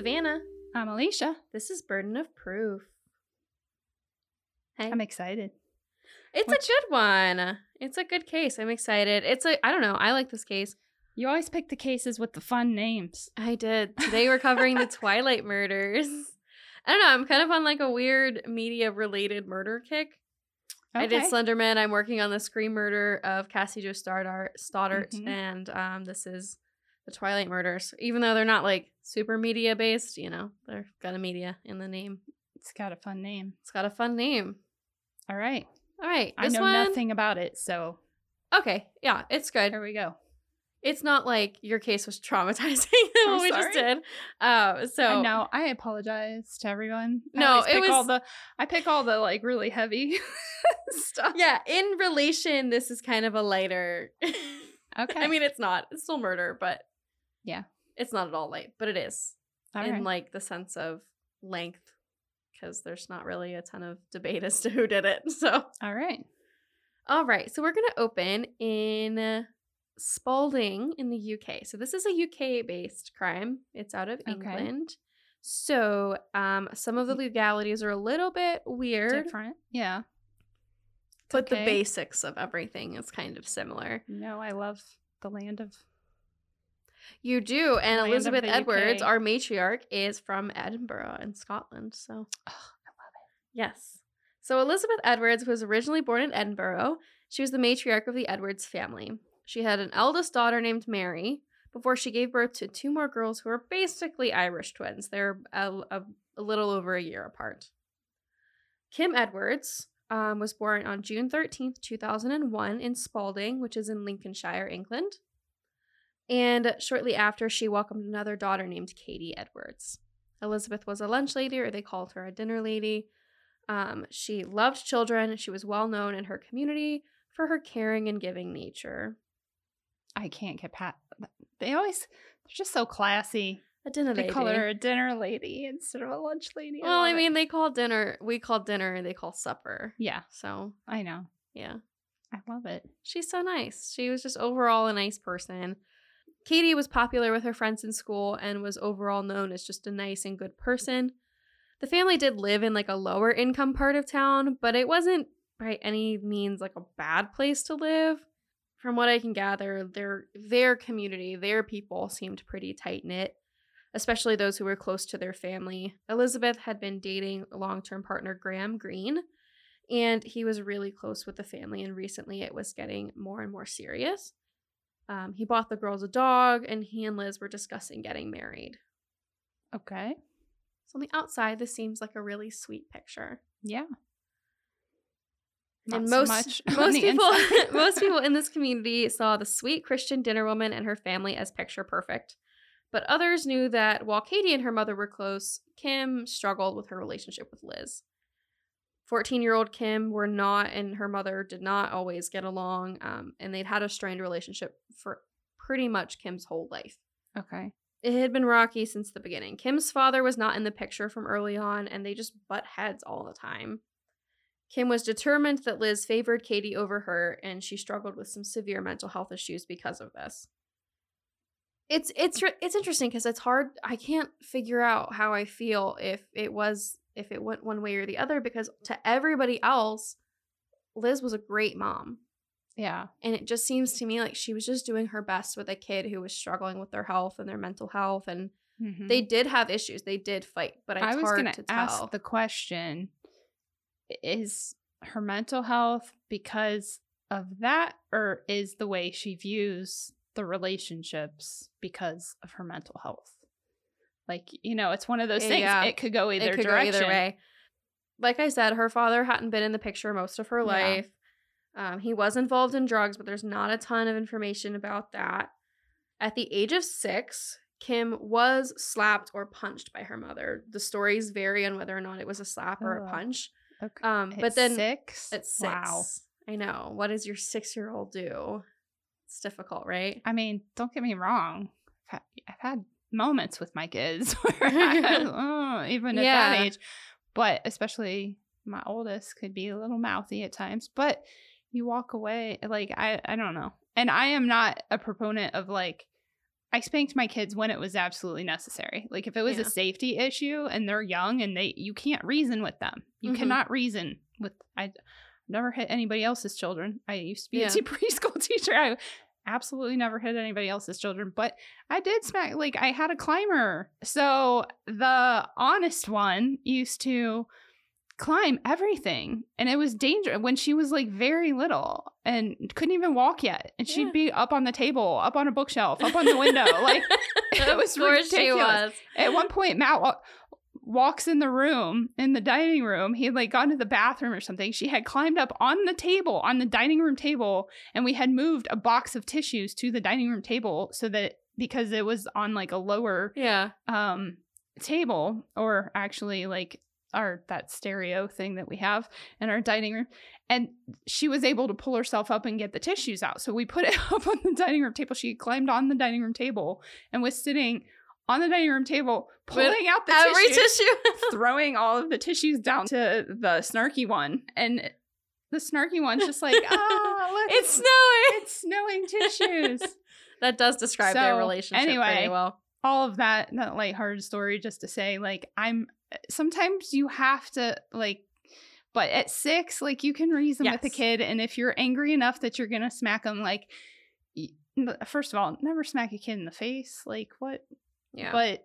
I'm Savannah. I'm Alicia. This is Burden of Proof. Hey. I'm excited. It's Which- a good one. It's a good case. I'm excited. It's a I don't know. I like this case. You always pick the cases with the fun names. I did. Today we're covering the Twilight murders. I don't know. I'm kind of on like a weird media related murder kick. I did Slenderman. I'm working on the Scream murder of Cassie Jo Stoddart, Stoddart Mhm. and um, this is the Twilight murders. Even though they're not like super media based, you know, they've got a media in the name. It's got a fun name. It's got a fun name. All right. All right, I know one. nothing about it, so Okay, yeah, it's good. here we go. It's not like your case was traumatizing I'm what we just did. Um, so I know. I apologize to everyone. I No, it pick all was- the I pick all the like really heavy stuff. yeah, in relation, this is kind of a lighter. Okay. I mean, it's not. It's still murder, but Yeah. it's not at all light. But it is all in right. like the sense of length, because there's not really a ton of debate as to who did it. So, all right. all right, so we're gonna open in Spalding in the UK. So this is a UK based crime. It's out of Okay. England. So um, some of the legalities are a little bit weird, Different. Yeah. but the basics of everything is kind of similar. No, I love the land of You do, and Land Elizabeth Edwards, UK. our matriarch, is from Edinburgh in Scotland. So Oh, I love it. yes, so Elizabeth Edwards was originally born in Edinburgh. She was the matriarch of the Edwards family. She had an eldest daughter named Mary before she gave birth to two more girls who are basically Irish twins. They're a, a, a little over a year apart. Kim Edwards um, was born on June 13th, 2001, in Spalding, which is in Lincolnshire, England. And shortly after, she welcomed another daughter named Katie Edwards. Elizabeth was a lunch lady, or they called her a dinner lady. Um, she loved children. She was well known in her community for her caring and giving nature. I can't get past. They always they're just so classy. A dinner They lady. They call her a dinner lady instead of a lunch lady. well, I it. mean, they call dinner, we call dinner, and they call supper. yeah, So, I know. yeah. I love it. She's so nice. She was just overall a nice person. Katie was popular with her friends in school and was overall known as just a nice and good person. The family did live in like a lower income part of town, but it wasn't by any means like a bad place to live. From what I can gather, their their community, their people seemed pretty tight knit, especially those who were close to their family. Elizabeth had been dating long-term partner Graham Greene, and he was really close with the family and recently it was getting more and more serious um, he bought the girls a dog and he and liz were discussing getting married. Okay. so on the outside this seems like a really sweet picture. Yeah. and most so much most people most people in this community saw the sweet christian dinner woman and her family as picture perfect. But others knew that while katie and her mother were close kim struggled with her relationship with liz 14 year old kim were not and her mother did not always get along um, and they'd had a strained relationship for pretty much kim's whole life Okay. it had been rocky since the beginning. Kim's father was not in the picture from early on, and they just butt heads all the time. Kim was determined that Liz favored Katie over her, and she struggled with some severe mental health issues because of this. It's it's it's interesting because it's hard. I can't figure out how I feel if it was if it went one way or the other because to everybody else, Liz was a great mom. Yeah. And it just seems to me like she was just doing her best with a kid who was struggling with their health and their mental health. And Mhm. they did have issues. They did fight, but it's I was gonna to tell. ask the question: Is her mental health because of that, or is the way she views the relationships because of her mental health? Like you know, it's one of those things. Yeah. It could go either it could direction. go either way. Like I said, her father hadn't been in the picture most of her Yeah. life. Um, he was involved in drugs, but there's not a ton of information about that. At the age of six, Kim was slapped or punched by her mother. The stories vary on whether or not it was a slap or a punch. Okay. Um, At but then six. At six. Wow. I know. What does your six year old do? It's difficult, right? I mean, don't get me wrong. I've had, I've had moments with my kids where I, oh, even at Yeah. that age, but especially my oldest could be a little mouthy at times. But you walk away like I I don't know, and I am not a proponent of like I spanked my kids when it was absolutely necessary. Like if it was Yeah. a safety issue and they're young and they you can't reason with them. You Mhm. cannot reason with I never hit anybody else's children. I used to be Yeah. a preschool teacher. I absolutely never hit anybody else's children, but I did smack like I had a climber. So the honest one used to climb everything and it was dangerous when she was like very little and couldn't even walk yet and she'd be up on the table up on a bookshelf up on the window like it was ridiculous. was. at one point matt walks in the room in the dining room. He had like gone to the bathroom or something. She had climbed up on the table on the dining room table and we had moved a box of tissues to the dining room table so that because it was on like a lower Yeah. um table or actually like our that stereo thing that we have in our dining room. And she was able to pull herself up and get the tissues out. So we put it up on the dining room table. She climbed on the dining room table and was sitting on the dining room table pulling out the Every tissues tissue. throwing all of the tissues down to the snarky one and the snarky one's just like ah look it's snowing. it's snowing tissues That does describe So, their relationship anyway, pretty well. all of that that lighthearted story just to say like i'm sometimes you have to like but at six like you can reason with a kid and if you're angry enough that you're gonna smack them like first of all never smack a kid in the face like what Yeah. but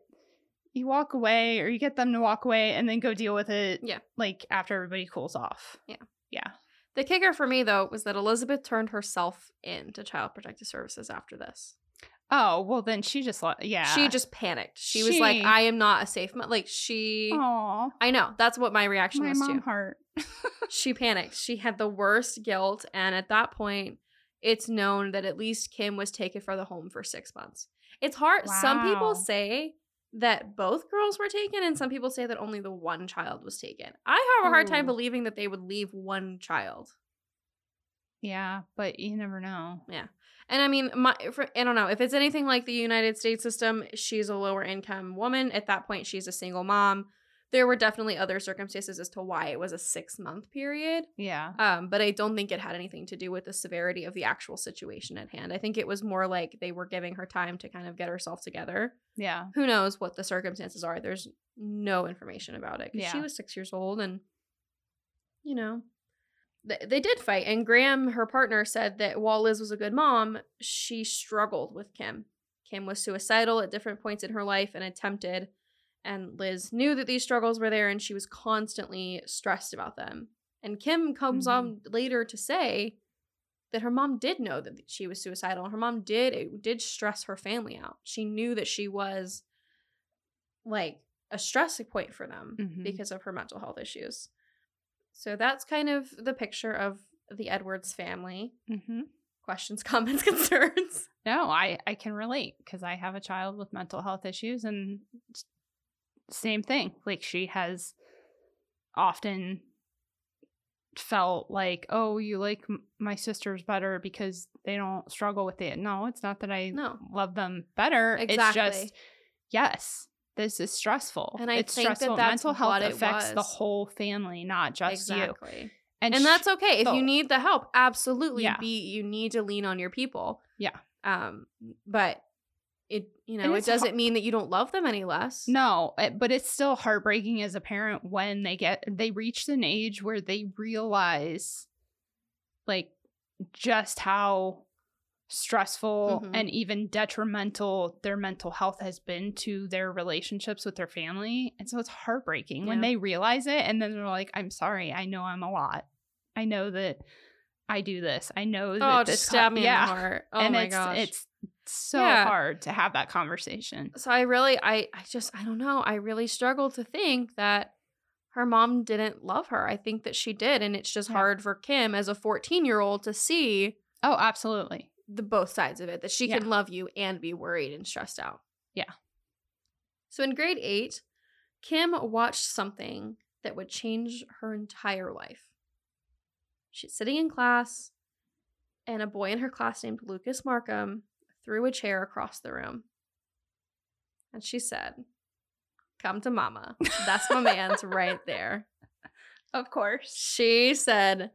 you walk away or you get them to walk away and then go deal with it Yeah. like after everybody cools off Yeah. yeah the kicker for me though was that Elizabeth turned herself in to Child Protective Services after this. oh well then she just yeah She just panicked. She, was like, "I am not a safe mom." Like she, oh I know that's what my reaction my was mom too. heart She panicked. She had the worst guilt, and at that point, it's known that at least Kim was taken for the home for six months. It's hard. Some people say that both girls were taken, and some people say that only the one child was taken. I have a hard time believing that they would leave one child. yeah but you never know Yeah. And I mean, my for, I don't know if it's anything like the United States system. She's a lower income woman. At that point, she's a single mom. There were definitely other circumstances as to why it was a six month period. yeah Um, but I don't think it had anything to do with the severity of the actual situation at hand. I think it was more like they were giving her time to kind of get herself together. yeah Who knows what the circumstances are? There's no information about it. 'cause She Yeah. was six years old, and you know, they, they did fight. And Graham, her partner, said that while Liz was a good mom, she struggled with Kim. Kim was suicidal at different points in her life and attempted. And Liz knew that these struggles were there, and she was constantly stressed about them. And Kim comes Mhm. on later to say that her mom did know that she was suicidal. Her mom did it did stress her family out. She knew that she was like a stress point for them Mhm. because of her mental health issues. So that's kind of the picture of the Edwards family. mm-hmm. Questions, comments, concerns. No, I I can relate because I have a child with mental health issues, and same thing. Like she has often felt like, oh, you like m- my sisters better because they don't struggle with it. No, it's not that I No. love them better. It's Exactly. just yes, this is stressful. And I it's think that that's mental health affects the whole family, not just you. exactly. And, And sh- that's okay. If so- you need the help, absolutely Yeah. be you need to lean on your people. Yeah. Um but it you And know, it doesn't mean that you don't love them any less. No, it- but it's still heartbreaking as a parent when they get they reach an age where they realize like just how stressful Mhm. and even detrimental their mental health has been to their relationships with their family. And so it's heartbreaking when they realize it and then they're like, I'm sorry, I know I'm a lot. I know that I do this. I know that Oh, this just co- me yeah. in the heart. Oh and my it's gosh. it's so Yeah. hard to have that conversation. so I really I I just I don't know. I really struggle to think that her mom didn't love her. I think that she did and it's just Yeah. hard for Kim as a 14-year-old to see Oh, absolutely. the both sides of it that she Yeah. can love you and be worried and stressed out. Yeah. So in grade 8, Kim watched something that would change her entire life. She's sitting in class and a boy in her class named Lucas Markham threw a chair across the room. And she said, "Come to mama. That's my man's right there." Of course. She said,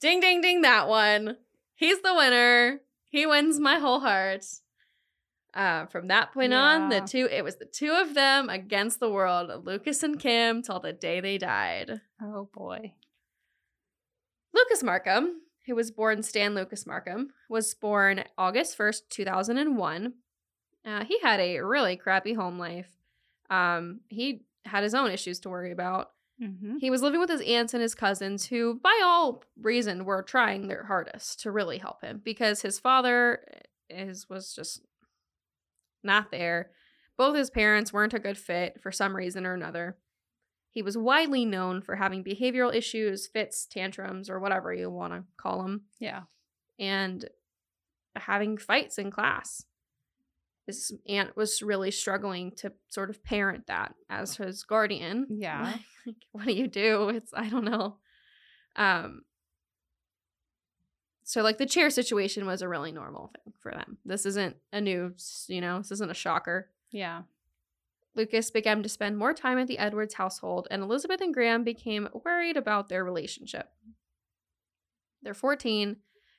Ding, ding, ding, that one. He's the winner. He wins my whole heart. Uh, from that point on, the two it was the two of them against the world, Lucas and Kim, till the day they died. Oh boy. Lucas Markham, who was born Stan Lucas Markham, was born August 1st, 2001. Uh, he had a really crappy home life. Um, he had his own issues to worry about. Mm-hmm. He was living with his aunts and his cousins, who, by all reason, were trying their hardest to really help him because his father is was just not there. Both his parents weren't a good fit for some reason or another. He was widely known for having behavioral issues, fits, tantrums, or whatever you want to call them, Yeah. and having fights in class. His aunt was really struggling to sort of parent that as his guardian. Yeah. Like, what do you do? It's I don't know. Um so like the chair situation was a really normal thing for them. This isn't a new, you know, this isn't a shocker. Yeah. Lucas began to spend more time at the Edwards household, and Elizabeth and Graham became worried about their relationship. They're 14,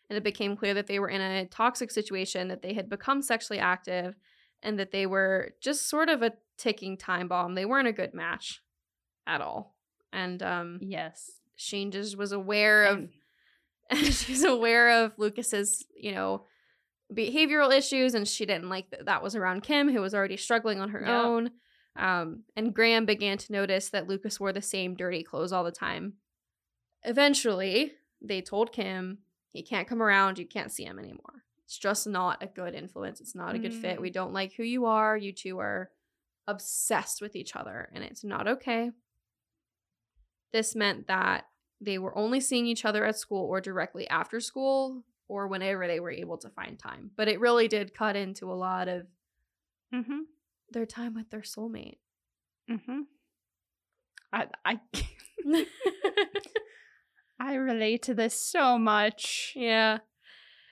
and it became clear that they were in a toxic situation, that they had become sexually active, and that they were just sort of a ticking time bomb. They weren't a good match at all. And um, Yes. Shane just was aware of And- she's aware of Lucas's, you know, behavioral issues, and she didn't like that that was around Kim, who was already struggling on her Yeah. own. Um, and Graham began to notice that Lucas wore the same dirty clothes all the time. Eventually, they told Kim, he can't come around, you can't see him anymore. It's just not a good influence. It's not a good fit. Mm. We don't like who you are. You two are obsessed with each other, and it's not okay. This meant that they were only seeing each other at school or directly after school or whenever they were able to find time. But it really did cut into a lot of mm-hmm. their time with their soulmate. Mm-hmm. I I I relate to this so much. yeah.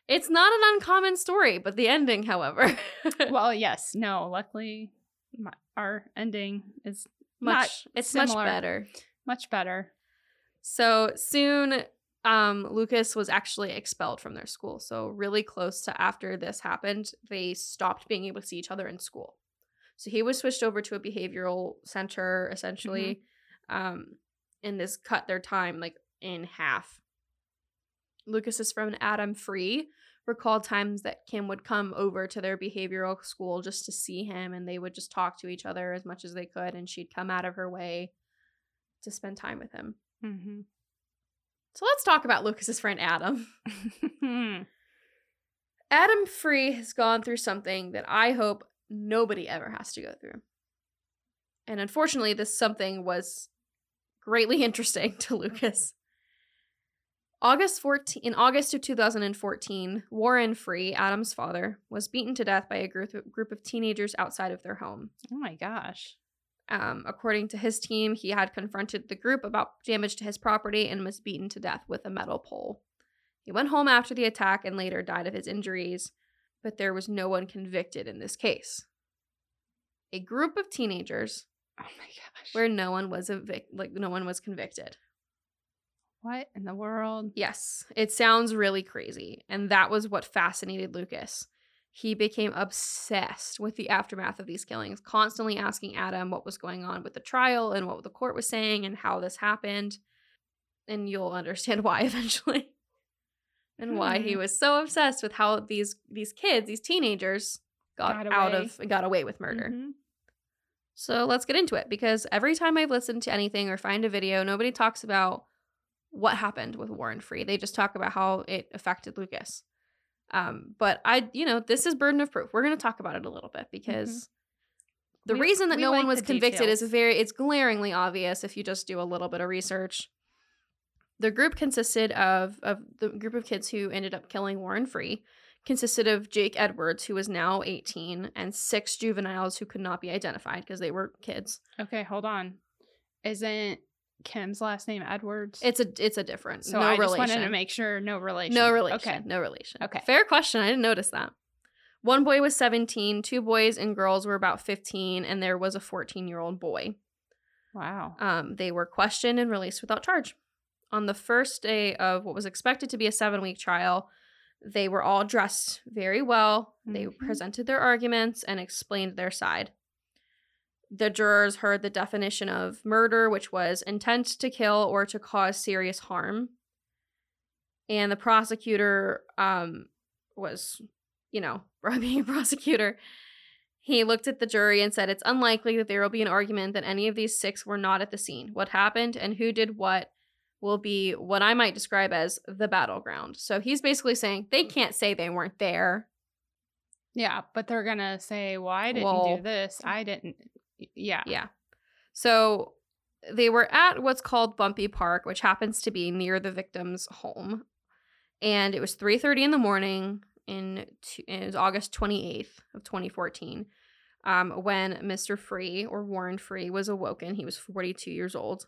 It's not an uncommon story, but the ending, however, well, yes, no. Luckily, my, our ending is much it's similar. much better. much better. So soon, um, Lucas was actually expelled from their school. So really close to after this happened, they stopped being able to see each other in school. So he was switched over to a behavioral center essentially, um, and this cut their time like in half. Lucas's friend Adam Free recalled times that Kim would come over to their behavioral school just to see him, and they would just talk to each other as much as they could, and she'd come out of her way to spend time with him. Mm-hmm. So let's talk about Lucas's friend Adam. Adam Free has gone through something that I hope nobody ever has to go through. And unfortunately, this something was greatly interesting to Lucas. August 14 in August of 2014, Warren Free, Adam's father, was beaten to death by a group of, group of teenagers outside of their home. oh my gosh. Um, according to his team, he had confronted the group about damage to his property and was beaten to death with a metal pole. He went home after the attack and later died of his injuries, but there was no one convicted in this case. A group of teenagers Oh my gosh. where no one was evic- like no one was convicted. what in the world? Yes, it sounds really crazy, and that was what fascinated Lucas. He became obsessed with the aftermath of these killings, constantly asking Adam what was going on with the trial and what the court was saying and how this happened. And you'll understand why eventually. and why he Hmm. was so obsessed with how these these kids, these teenagers got, Got out of got away with murder. Mhm. So let's get into it because every time I've listened to anything or find a video, nobody talks about what happened with Warren Free. They just talk about how it affected Lucas. Um, but I, you know, this is burden of proof. We're going to talk about it a little bit because the We- reason that no like one was convicted is very, it's glaringly obvious if you just do a little bit of research. The group consisted of of the group of kids who ended up killing Warren Free consisted of Jake Edwards, who was now 18, and six juveniles who could not be identified because they were kids. Okay, hold on. Isn't Kim's last name Edwards? It's a it's a different so no I relation. just wanted to make sure no relation. no relation. Okay. No relation. Okay. Fair question. I didn't notice that. One boy was 17, two boys and girls were about 15, and there was a 14 year old boy. Wow. Um, they were questioned and released without charge. On the first day of what was expected to be a seven week trial, They were all dressed very well. They Mhm. presented their arguments and explained their side. The jurors heard the definition of murder, which was intent to kill or to cause serious harm. And the prosecutor um, was, you know, being a prosecutor, he looked at the jury and said, It's unlikely that there will be an argument that any of these six were not at the scene. What happened and who did what will be what I might describe as the battleground. So he's basically saying they can't say they weren't there. Yeah, but they're gonna say, "Well, I didn't do this. I didn't." Yeah. Yeah. So they were at what's called Bumpy Park, which happens to be near the victim's home. And it was 3:30 in the morning in t- it was August 28th of 2014. Um, when Mr. Free or Warren Free was awoken, he was 42 years old.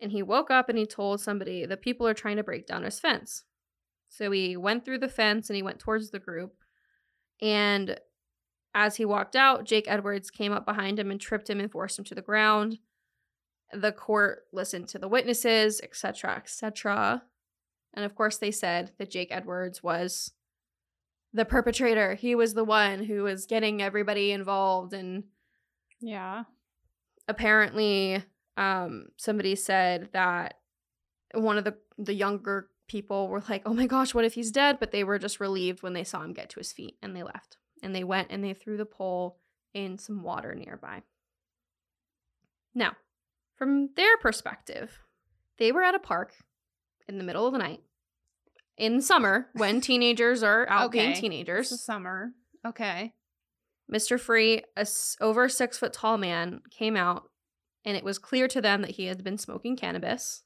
And he woke up and he told somebody that people are trying to break down his fence. So he went through the fence and he went towards the group. And as he walked out, Jake Edwards came up behind him and tripped him and forced him to the ground. The court listened to the witnesses, etc., etc. And of course, they said that Jake Edwards was the perpetrator. He was the one who was getting everybody involved. And Yeah. apparently, um, somebody said that one of the the younger people were like, "Oh my gosh, what if he's dead?" But they were just relieved when they saw him get to his feet, and they left. And they went and they threw the pole in some water nearby. Now, from their perspective, they were at a park in the middle of the night in summer when teenagers are out being Okay. It's teenagers. the summer. Okay. Mr. Free, a s- over six foot tall man, came out, and it was clear to them that he had been smoking cannabis,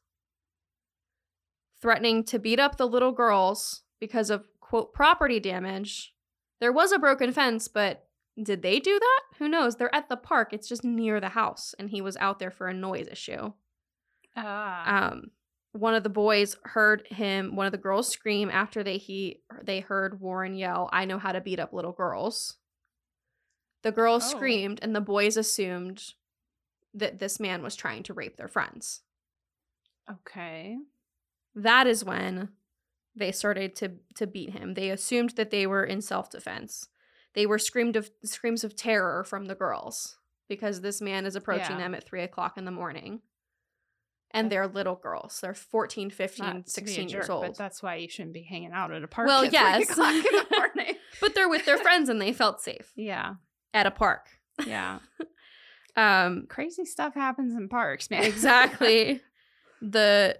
threatening to beat up the little girls because of quote property damage. There was a broken fence, but did they do that? Who knows? They're at the park. It's just near the house, and he was out there for a noise issue. Ah. Um, one of the boys heard him, one of the girls scream after they he they heard Warren yell, "I know how to beat up little girls." The girls Oh. screamed, and the boys assumed that this man was trying to rape their friends. okay. That is when they started to to beat him. They assumed that they were in self defense. They were screamed of screams of terror from the girls because this man is approaching Yeah. them at three o'clock in the morning. And they're little girls. They're 14, 15, Not to be 16 years old. But that's why you shouldn't be hanging out at a park. Well, yes. o'clock in the morning. but they're with their friends and they felt safe yeah. at a park. Yeah. Um, Crazy stuff happens in parks, man. exactly. the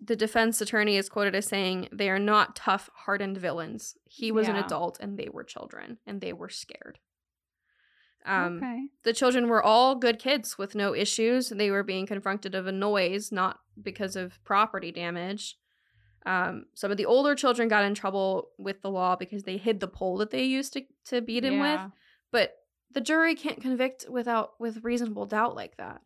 the defense attorney is quoted as saying, "They are not tough, hardened villains. He was an adult, and they were children, and they were scared." Um, okay. the children were all good kids with no issues. They were being confronted of a noise, not because of property damage. Um, some of the older children got in trouble with the law because they hid the pole that they used to, to beat him with. But the jury can't convict without with reasonable doubt like that.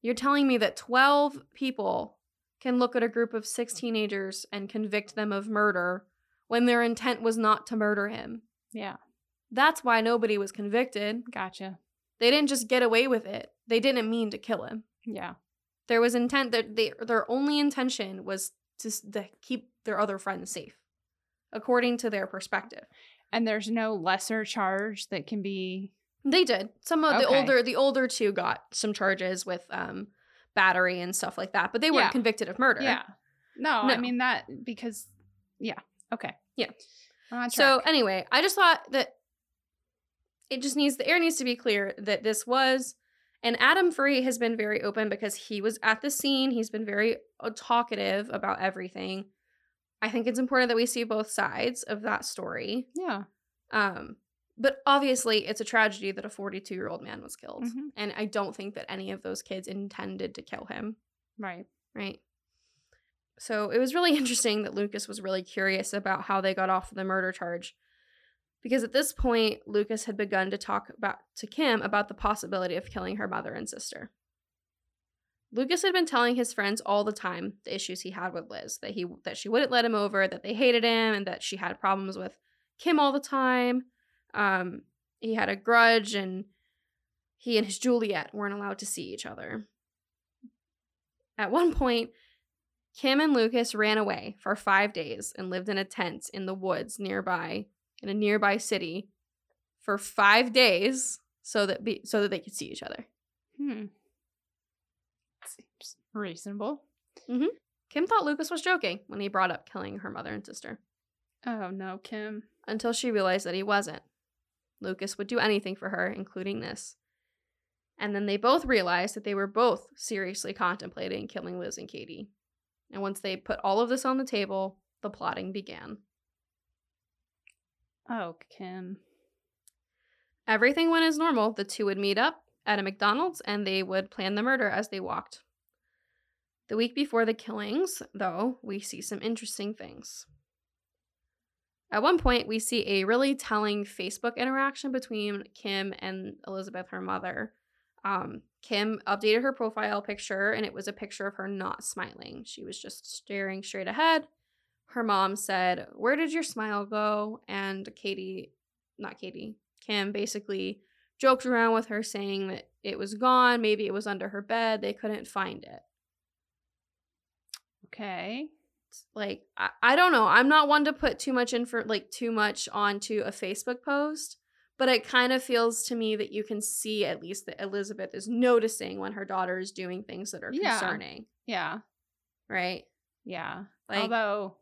You're telling me that 12 people can look at a group of six teenagers and convict them of murder when their intent was not to murder him. Yeah. That's why nobody was convicted. Gotcha. They didn't just get away with it. They didn't mean to kill him. Yeah. There was intent that they their only intention was to, to keep their other friends safe, according to their perspective. And there's no lesser charge that can be. They did. Some of the older the older two got some charges with um battery and stuff like that, but they weren't Yeah. convicted of murder. Yeah. No, I mean that because. Yeah. Okay. Yeah. So anyway, I just thought that it just needs the air needs to be clear that this was and Adam Free has been very open because he was at the scene. He's been very uh, talkative about everything. I think it's important that we see both sides of that story. yeah. Um, but obviously, it's a tragedy that a 42 year old man was killed. Mhm. And I don't think that any of those kids intended to kill him, Right. right? So it was really interesting that Lucas was really curious about how they got off the murder charge. Because at this point, Lucas had begun to talk about to Kim about the possibility of killing her mother and sister. Lucas had been telling his friends all the time the issues he had with Liz, that he that she wouldn't let him over, that they hated him, and that she had problems with Kim all the time. Um, he had a grudge, and he and his Juliet weren't allowed to see each other. At one point, Kim and Lucas ran away for five days and lived in a tent in the woods nearby, in a nearby city, for five days, so that be, so that they could see each other. Hmm. Seems reasonable. Kim thought Lucas was joking when he brought up killing her mother and sister, Oh no, Kim. until she realized that he wasn't. Lucas would do anything for her, including this. And then they both realized that they were both seriously contemplating killing Liz and Katie. And once they put all of this on the table, the plotting began. Oh, Kim. Everything went as normal. The two would meet up at a McDonald's and they would plan the murder as they walked. The week before the killings, though, we see some interesting things. At one point, we see a really telling Facebook interaction between Kim and Elizabeth, her mother. Um, Kim updated her profile picture, and it was a picture of her not smiling. She was just staring straight ahead. Her mom said, Where did your smile go? And Katie, not Katie, Kim basically joked around with her saying that it was gone. Maybe it was under her bed. They couldn't find it. Okay. Like, I, I don't know. I'm not one to put too much in for like too much onto a Facebook post, but it kind of feels to me that you can see at least that Elizabeth is noticing when her daughter is doing things that are Yeah. concerning, Yeah. right? Yeah. Like, Although,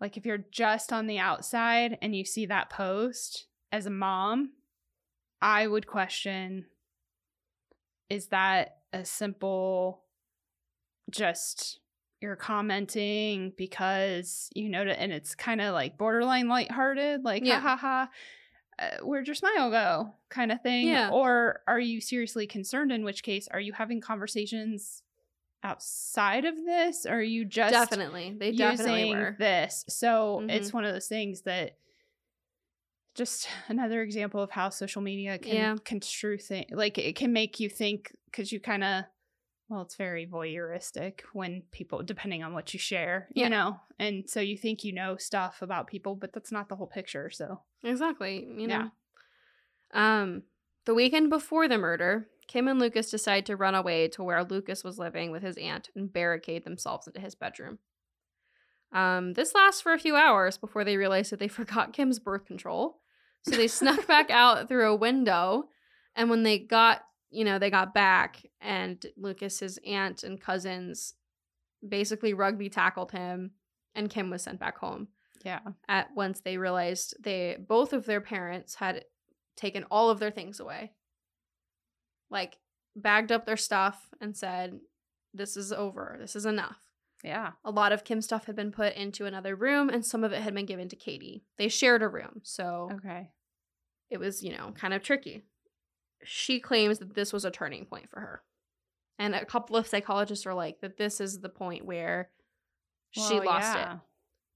like, if you're just on the outside and you see that post as a mom, I would question is that a simple just you're commenting because you know and it's kind of like borderline lighthearted like Yeah. ha ha ha uh, where'd your smile go kind of thing Yeah. or are you seriously concerned in which case are you having conversations outside of this or are you just definitely. They definitely using were. this. So Mhm. it's one of those things that just another example of how social media can Yeah. construe things. Like it can make you think because you kind of, well, it's very voyeuristic when people, depending on what you share, Yeah. you know, and so you think you know stuff about people, but that's not the whole picture. So Exactly. You Yeah. know. Um, the weekend before the murder, Kim and Lucas decide to run away to where Lucas was living with his aunt and barricade themselves into his bedroom. Um, this lasts for a few hours before they realize that they forgot Kim's birth control. So they snuck back out through a window, and when they got, you know, they got back, and Lucas's aunt and cousins basically rugby tackled him, and Kim was sent back home. Yeah, at once they realized they both of their parents had taken all of their things away. Like bagged up their stuff and said this is over. This is enough. Yeah, a lot of kim's stuff had been put into another room and some of it had been given to katie. They shared a room so okay, it was you know kind of tricky she claims that this was a turning point for her and a couple of psychologists are like that this is the point where she Well, lost it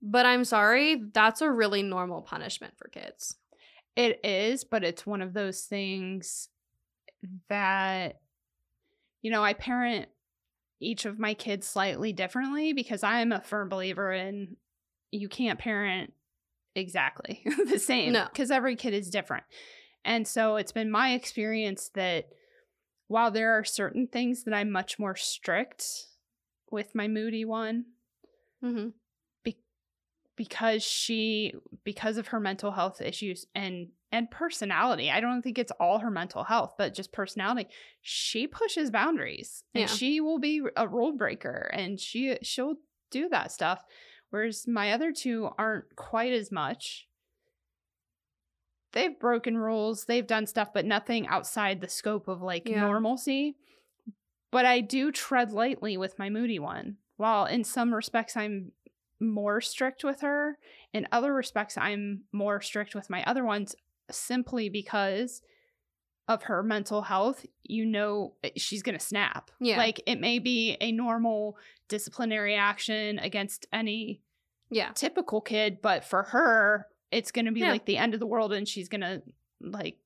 but I'm sorry, that's a really normal punishment for kids. It is, but it's one of those things that, you know, I parent each of my kids slightly differently because I'm a firm believer in you can't parent exactly the same. No. Because every kid is different. And so it's been my experience that while there are certain things that I'm much more strict with my moody one, Mm-hmm. because she because of her mental health issues and and personality i don't think it's all her mental health but just personality she pushes boundaries and Yeah. she will be a rule breaker and she she'll do that stuff whereas my other two aren't quite as much they've broken rules they've done stuff but nothing outside the scope of like Yeah. normalcy but i do tread lightly with my moody one while in some respects i'm more strict with her in other respects i'm more strict with my other ones simply because of her mental health you know eh, she's gonna snap Yeah. like it may be a normal disciplinary action against any Yeah. typical kid but for her it's gonna be Yeah. like the end of the world and she's gonna like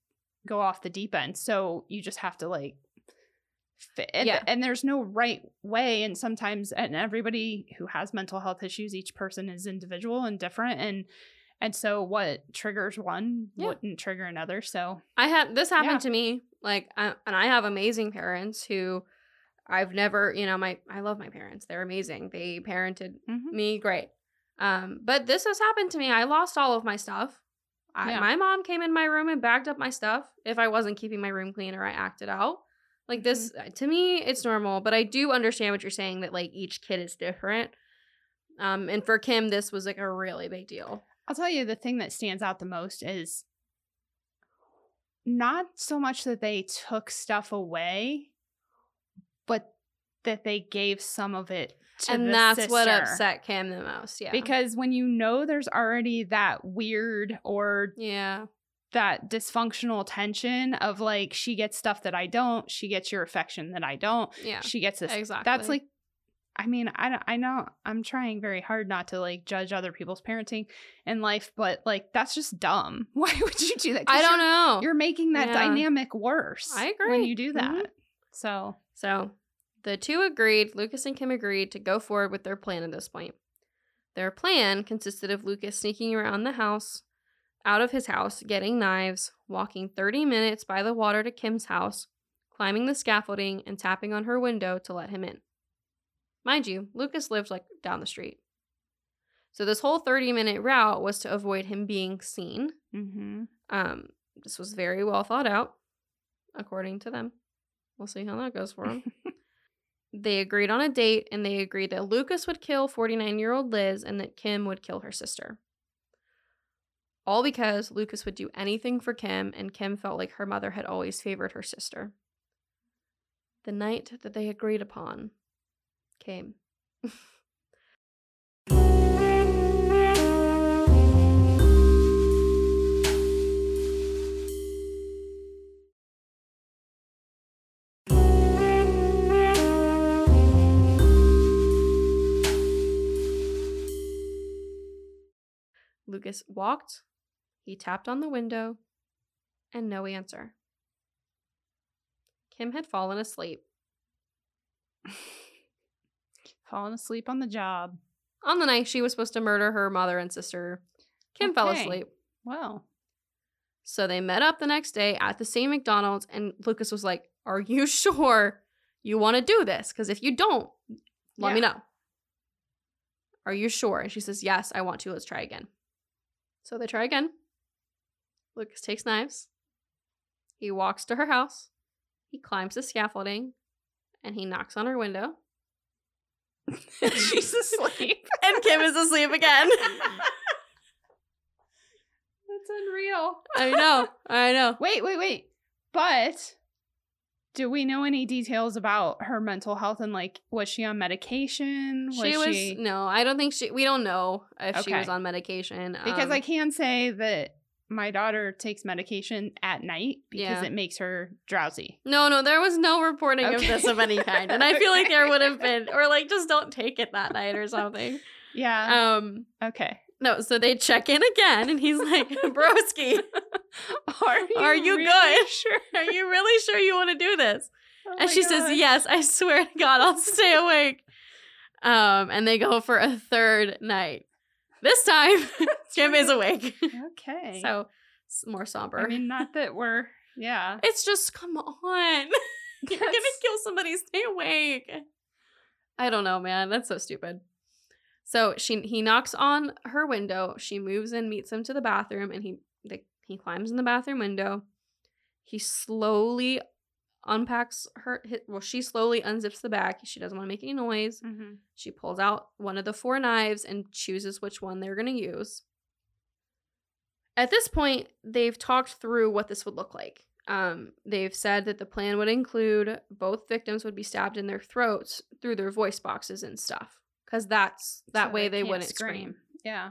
go off the deep end so you just have to like fit and, Yeah. and there's no right way and sometimes and everybody who has mental health issues each person is individual and different and and so what triggers one Yeah. wouldn't trigger another so I had this happened Yeah. to me. Like, I, and I have amazing parents who I've never, you know, my I love my parents. They're amazing. They parented Mhm. me great. Um, but this has happened to me. I lost all of my stuff. I, Yeah. My mom came in my room and bagged up my stuff if I wasn't keeping my room clean or I acted out. Like this, Mm-hmm. to me, it's normal. But I do understand what you're saying that like each kid is different. Um, and for Kim, this was like a really big deal. I'll tell you the thing that stands out the most is not so much that they took stuff away, but that they gave some of it and that's what upset Cam the most. Yeah. Because when you know there's already that weird or yeah. that dysfunctional tension of like she gets stuff that I don't, she gets your affection that I don't, Yeah. she gets this. Exactly. That's like, I mean, I don't, I know I'm trying very hard not to like judge other people's parenting and life, but like that's just dumb. Why would you do that? I don't you're, know. You're making that Yeah. dynamic worse. I agree. when you do Mhm. that. So So the two agreed, Lucas and Kim agreed to go forward with their plan at this point. Their plan consisted of Lucas sneaking around the house, out of his house, getting knives, walking 30 minutes by the water to Kim's house, climbing the scaffolding, and tapping on her window to let him in. Mind you, Lucas lived like down the street. So this whole 30 minute route was to avoid him being seen. mhm. Um, this was very well thought out, according to them. We'll see how that goes for them. they agreed on a date and they agreed that Lucas would kill 49 year old Liz and that Kim would kill her sister. All because Lucas would do anything for Kim and Kim felt like her mother had always favored her sister. The night that they agreed upon came. Lucas walked, he tapped on the window, and no answer. Kim had fallen asleep. fallen asleep on the job. On the night she was supposed to murder her mother and sister, Kim fell asleep. Well, So they met up the next day at the same McDonald's, and Lucas was like, Are you sure you want to do this? Because if you don't, let me know. Are you sure? And she says, Yes, I want to. Let's try again. So they try again. Lucas takes knives. He walks to her house. He climbs the scaffolding and he knocks on her window. she's asleep. And Kim is asleep again. That's unreal. I know. I know. Wait, wait, wait. But do we know any details about her mental health and like was she on medication? she was no, I don't think she we don't know if she was on medication. because um, I can say that my daughter takes medication at night because Yeah. it makes her drowsy. No, no, there was no reporting of this of any kind. And I feel like there would have been or like just don't take it that night or something. Yeah. Um okay. No, so they check in again and he's like, Broski, Are you, Are you really good? Sure. are you really sure you want to do this? Oh and she says, Yes, I swear to God, I'll stay awake. Um, and they go for a third night. This time, Kim is awake. Okay. so it's more somber. I mean, not that we're yeah. It's just come on. You're gonna kill somebody. Stay awake. I don't know, man. That's so stupid. So she he knocks on her window. She moves in, meets him to the bathroom, and he the, he climbs in the bathroom window. He slowly unpacks her. hi- Well, she slowly unzips the bag. She doesn't want to make any noise. Mhm. She pulls out one of the four knives and chooses which one they're going to use. At this point, they've talked through what this would look like. Um, they've said that the plan would include both victims would be stabbed in their throats through their voice boxes and stuff, because that's that So way they can't wouldn't scream. Yeah.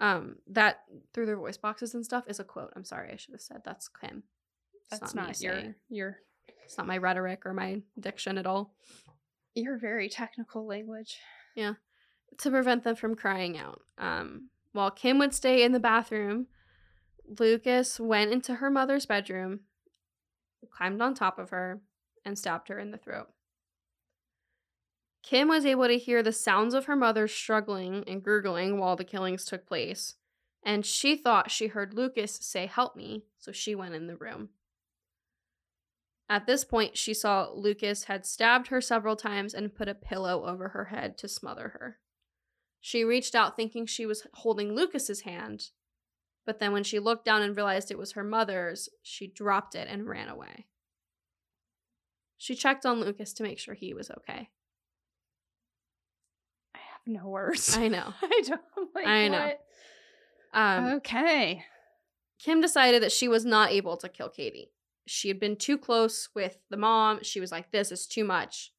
Um, that through their voice boxes and stuff is a quote. I'm sorry, I should have said that's Kim. It's That's me not, your saying. your It's not my rhetoric or my diction at all. your very technical language. Yeah, to prevent them from crying out. Um, while Kim would stay in the bathroom, Lucas went into her mother's bedroom, climbed on top of her, and stabbed her in the throat. Kim was able to hear the sounds of her mother struggling and gurgling while the killings took place, and she thought she heard Lucas say, Help me, so she went in the room. At this point, she saw Lucas had stabbed her several times and put a pillow over her head to smother her. She reached out thinking she was holding Lucas's hand, but then when she looked down and realized it was her mother's, she dropped it and ran away. She checked on Lucas to make sure he was okay. No words. I know. I don't like I know. what- Um, okay. Kim decided that she was not able to kill Katie. She had been too close with the mom. She was like, "This is too much.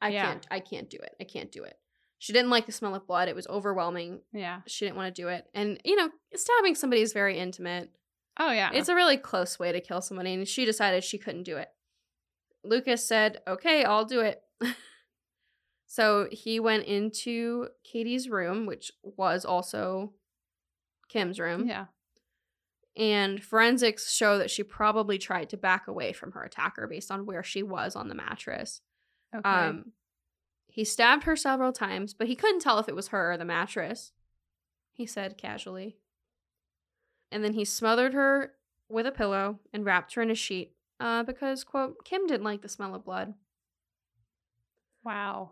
I Yeah. can't. I can't do it. I can't do it." She didn't like the smell of blood. It was overwhelming. Yeah. She didn't want to do it. And you know, stabbing somebody is very intimate. Oh yeah. It's a really close way to kill somebody, and she decided she couldn't do it. Lucas said, "Okay, I'll do it." so he went into Katie's room, which was also Kim's room yeah. and forensics show that she probably tried to back away from her attacker based on where she was on the mattress. Okay. Um, he stabbed her several times, but he couldn't tell if it was her or the mattress. He said casually. And then he smothered her with a pillow and wrapped her in a sheet uh, because, quote, Kim didn't like the smell of blood. wow.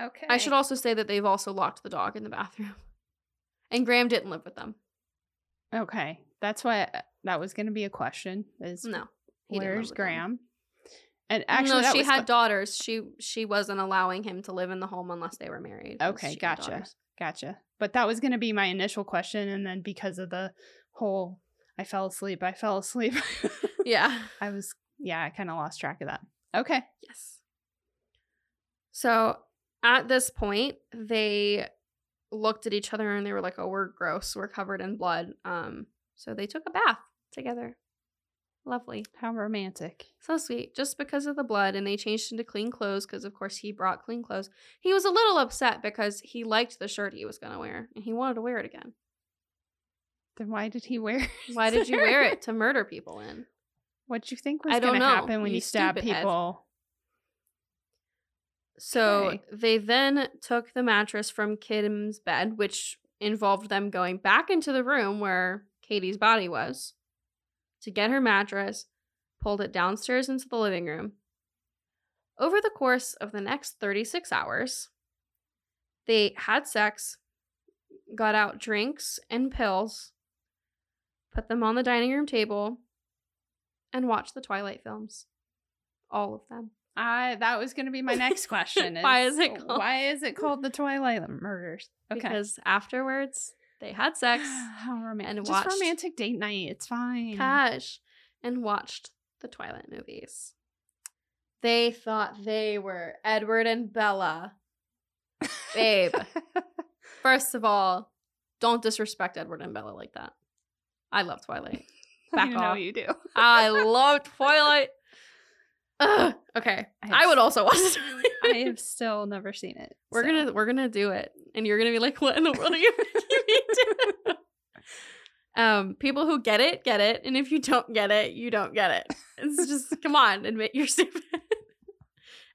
Okay. I should also say that they've also locked the dog in the bathroom. And Graham didn't live with them. Okay. That's why uh, that was going to be a question. Is No. he where's with them. Graham? And actually, no, she had que- daughters. She she wasn't allowing him to live in the home unless they were married. Okay, gotcha. Gotcha. But that was going to be my initial question, and then because of the whole, I fell asleep. I fell asleep. Yeah. I was. Yeah, I kind of lost track of that. Okay. Yes. So at this point, they looked at each other and they were like, "Oh, we're gross. We're covered in blood." Um, so they took a bath together. Lovely. How romantic. So sweet. Just because of the blood, and they changed into clean clothes because, of course, he brought clean clothes. He was a little upset because he liked the shirt he was going to wear and he wanted to wear it again. Then why did he wear? it, Why did you wear it to murder people in? What'd you think was going to happen when you you, stab people? So Okay. they then took the mattress from Kim's bed, which involved them going back into the room where Katie's body was to get her mattress, pulled it downstairs into the living room. Over the course of the next 36 hours, they had sex, got out drinks and pills, put them on the dining room table, and watched the Twilight films. All of them. I that was going to be my next question. Why is it called- Why is it called the Twilight Murders? Okay. Because afterwards they had sex, How romantic. and Just watched- romantic date night. It's fine. cash, and watched the Twilight movies. They thought they were Edward and Bella. Babe, first of all, don't disrespect Edward and Bella like that. I love Twilight. Back I know off. you do. I love Twilight. Ugh, okay, I I, would also watch Twilight. I have still never seen it. We're so. gonna we're gonna do it, and you're gonna be like, "What in the world are you making me do?" Um, people who get it get it, and if you don't get it, you don't get it. It's just come on, admit you're stupid.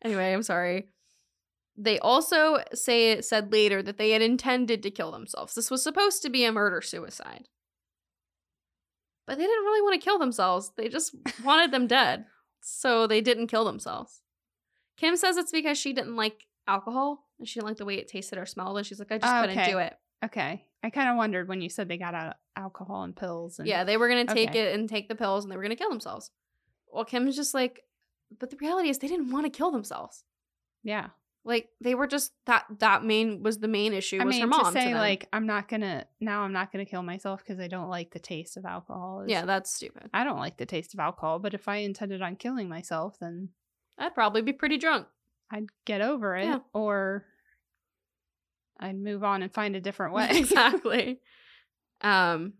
anyway, I'm sorry. They also say it said later that they had intended to kill themselves. This was supposed to be a murder suicide, but they didn't really want to kill themselves. They just wanted them dead, so they didn't kill themselves. Kim says it's because she didn't like alcohol and she didn't like the way it tasted or smelled, and she's like, I just Oh, couldn't okay. do it. Okay. I kind of wondered when you said they got out alcohol and pills. And Yeah, they were gonna take Okay. it and take the pills, and they were gonna kill themselves. Well, Kim's just like, but the reality is they didn't want to kill themselves. yeah. Like they were just that that main was the main issue I was mean, her mom. to say them. like I'm not gonna now I'm not gonna kill myself because I don't like the taste of alcohol. is- yeah, that's stupid. I don't like the taste of alcohol, but if I intended on killing myself, then I'd probably be pretty drunk. I'd get over it Yeah. or I'd move on and find a different way. exactly. Um.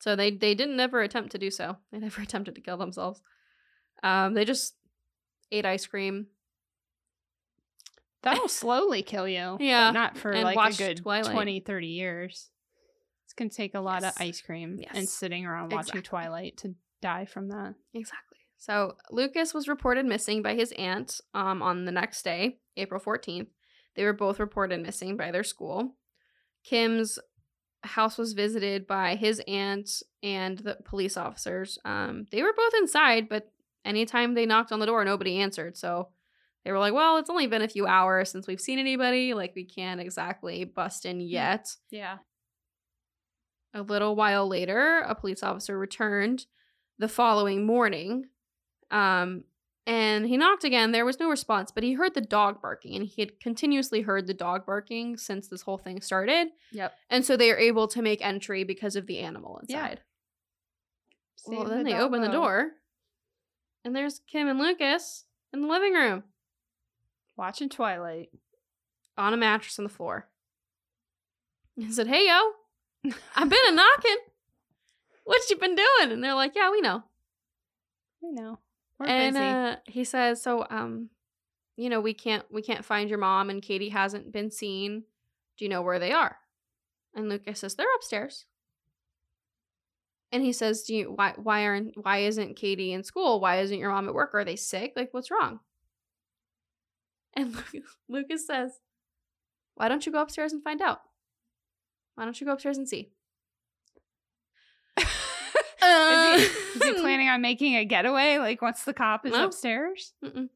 So they they didn't ever attempt to do so. They never attempted to kill themselves. Um. They just ate ice cream. That'll slowly kill you. Yeah, Not for and like a good Twilight. 20, 30 years. It's going to take a lot Yes. of ice cream and sitting around watching Exactly. Twilight to die from that. Exactly. So Lucas was reported missing by his aunt um, on the next day, April 14th. They were both reported missing by their school. Kim's house was visited by his aunt and the police officers. Um, they were both inside, but anytime they knocked on the door, nobody answered. So they were like, well, it's only been a few hours since we've seen anybody. Like, we can't exactly bust in yet. Yeah. A little while later, a police officer returned the following morning. Um, and he knocked again. There was no response, but he heard the dog barking, and he had continuously heard the dog barking since this whole thing started. Yep. And so they are able to make entry because of the animal Yeah. inside. Well, then the they open the door, and there's Kim and Lucas in the living room Watching Twilight. on a mattress on the floor. He said, Hey, yo, I've been a knocking. What you been doing? And they're like, Yeah, we know. We know. We're and busy. uh, he says, So, um, you know, we can't we can't find your mom, and Katie hasn't been seen. Do you know where they are? And Lucas says, They're upstairs. And he says, Do you why why aren't why isn't Katie in school? Why isn't your mom at work? Are they sick? Like, what's wrong? And Lucas, says, Why don't you go upstairs and find out? Why don't you go upstairs and see? is, he, is he planning on making a getaway? Like once the cop is No. upstairs? Mm-mm.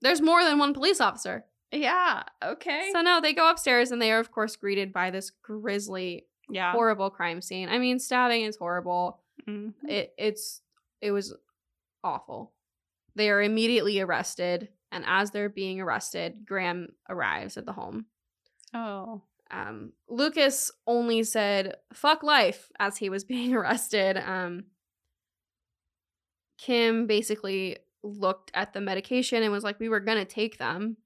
There's more than one police officer. Yeah. Okay. So no, they go upstairs and they are of course greeted by this grisly, yeah. horrible crime scene. I mean, stabbing is horrible. Mhm. It it's it was awful. They are immediately arrested, and as they're being arrested, Graham arrives at the home. Oh. Um, Lucas only said "fuck life" as he was being arrested. Um, Kim basically looked at the medication and was like, "We were gonna take them,"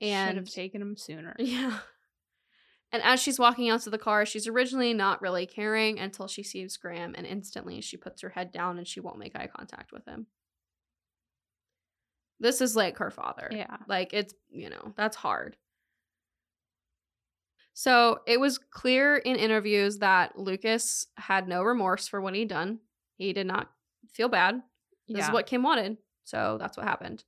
Should and have taken them sooner. Yeah. And as she's walking out to the car, she's originally not really caring until she sees Graham, and instantly she puts her head down and she won't make eye contact with him. This is like her father. Yeah. Like it's, you know, that's hard. So it was clear in interviews that Lucas had no remorse for what he'd done. He did not feel bad. This yeah. is what Kim wanted. So that's what happened.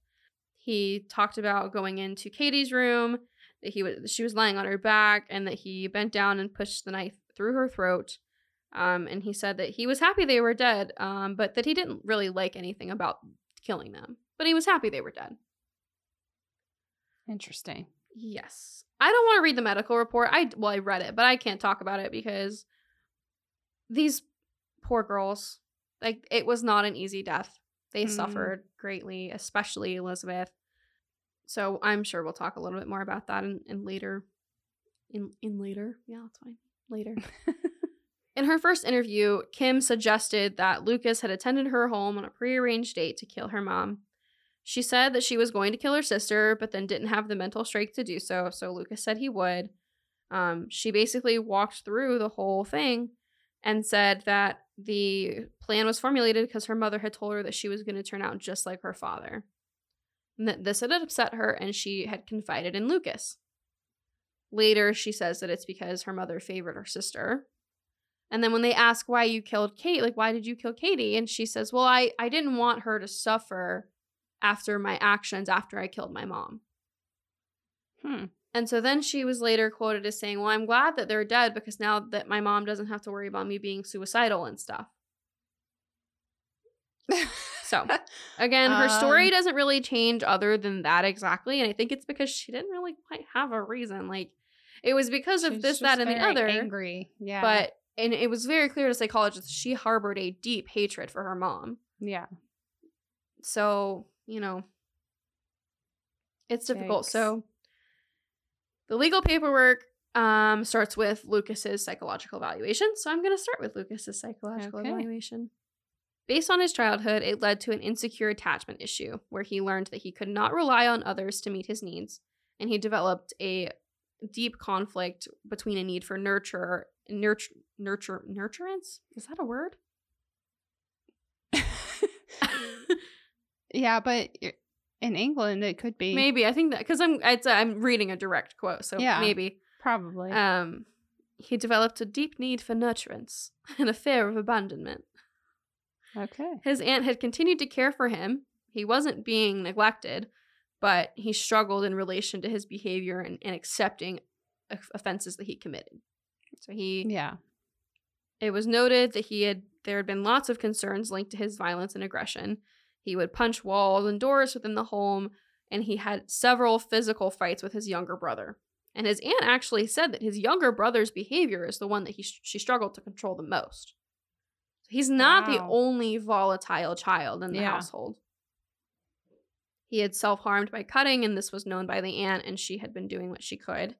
He talked about going into Katie's room, that he was she was lying on her back, and that he bent down and pushed the knife through her throat. Um, and he said that he was happy they were dead, um, but that he didn't really like anything about killing them. But he was happy they were dead. Interesting. Yes. I don't want to read the medical report. I well, I read it, but I can't talk about it because these poor girls, like it was not an easy death. They Mm. suffered greatly, especially Elizabeth. So I'm sure we'll talk a little bit more about that in, in later in in later. Yeah, that's fine. Later. In her first interview, Kim suggested that Lucas had attended her home on a prearranged date to kill her mom. She said that she was going to kill her sister, but then didn't have the mental strength to do so, so Lucas said he would. Um, she basically walked through the whole thing and said that the plan was formulated because her mother had told her that she was going to turn out just like her father. And that this had upset her, and she had confided in Lucas. Later, she says that it's because her mother favored her sister. And then when they ask why you killed Kate, like why did you kill Katie? And she says, "Well, I I didn't want her to suffer after my actions after I killed my mom." Hmm. And so then she was later quoted as saying, "Well, I'm glad that they're dead because now that my mom doesn't have to worry about me being suicidal and stuff." So, Again, her story Um, doesn't really change other than that exactly, and I think it's because she didn't really quite have a reason. Like it was because of this, that, and the other. Angry. Yeah. But and it was very clear to psychologists she harbored a deep hatred for her mom. yeah. So, you know, it's difficult. Yikes. So the legal paperwork um starts with Lucas's psychological evaluation. So I'm going to start with Lucas's psychological Okay. evaluation. Based on his childhood, it led to an insecure attachment issue where he learned that he could not rely on others to meet his needs, and he developed a deep conflict between a need for nurture nurture nurture nurturance. Is that a word? Yeah, but in England it could be Maybe I think that because I'm it's, I'm reading a direct quote, so Yeah. maybe. probably. Um, he developed a deep need for nurturance and a fear of abandonment. okay. His aunt had continued to care for him. He wasn't being neglected, but he struggled in relation to his behavior and, and accepting offenses that he committed. So he Yeah. it was noted that he had there had been lots of concerns linked to his violence and aggression. He would punch walls and doors within the home, and he had several physical fights with his younger brother. And his aunt actually said that his younger brother's behavior is the one that he she struggled to control the most. He's not the only volatile child in the Yeah. household. He had self harmed by cutting, and this was known by the aunt, and she had been doing what she could.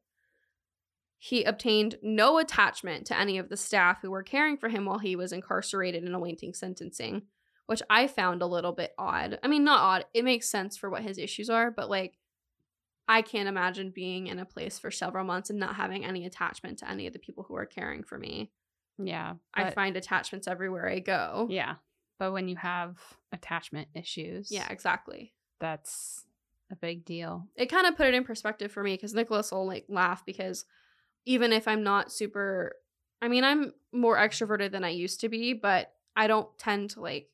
He obtained no attachment to any of the staff who were caring for him while he was incarcerated and awaiting sentencing, which I found a little bit odd. I mean, not odd, it makes sense for what his issues are, but like, I can't imagine being in a place for several months and not having any attachment to any of the people who are caring for me. Yeah. I find attachments everywhere I go. Yeah. But when you have attachment issues, Yeah, exactly. that's a big deal. It kind of put it in perspective for me because Nicholas will like laugh because even if I'm not super, I mean, I'm more extroverted than I used to be, but I don't tend to like,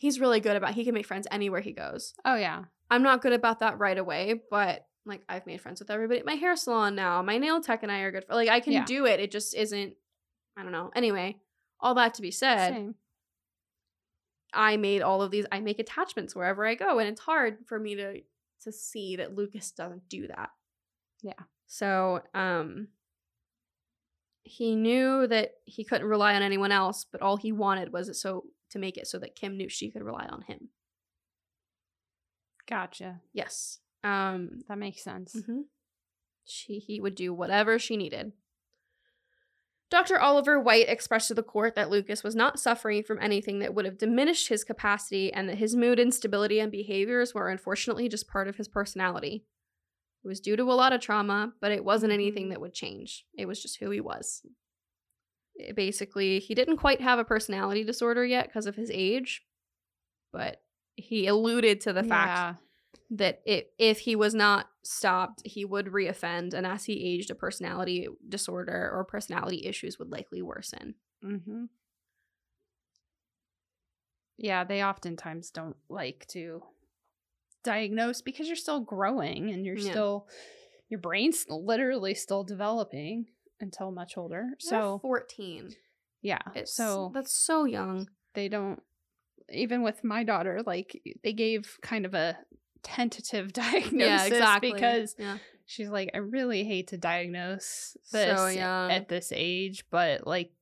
he's really good about, he can make friends anywhere he goes. Oh yeah. I'm not good about that right away, but like I've made friends with everybody at my hair salon now. My nail tech and I are good. For, like I can Yeah. do it. It just isn't, I don't know. Anyway, all that to be said, Same. I made all of these I make attachments wherever I go and it's hard for me to to see that Lucas doesn't do that. Yeah. So, um he knew that he couldn't rely on anyone else, but all he wanted was it so to make it so that Kim knew she could rely on him. Gotcha. Yes. Um That makes sense. mhm. she he would do whatever she needed. Dr. Oliver White expressed to the court that Lucas was not suffering from anything that would have diminished his capacity and that his mood instability and behaviors were unfortunately just part of his personality. It was due to a lot of trauma, but it wasn't anything Mhm. that would change. It was just who he was. It- basically, he didn't quite have a personality disorder yet because of his age, but he alluded to the fact Yeah. that it, if he was not stopped, he would reoffend, and as he aged, a personality disorder or personality issues would likely worsen. Mm-hmm. Yeah, they oftentimes don't like to diagnose because you're still growing and you're Yeah. still your brain's literally still developing until much older. They're So fourteen. yeah, It's so that's so young. they don't even with my daughter like they gave kind of a tentative diagnosis yeah, exactly. because yeah. she's like i really hate to diagnose So this young. at this age but like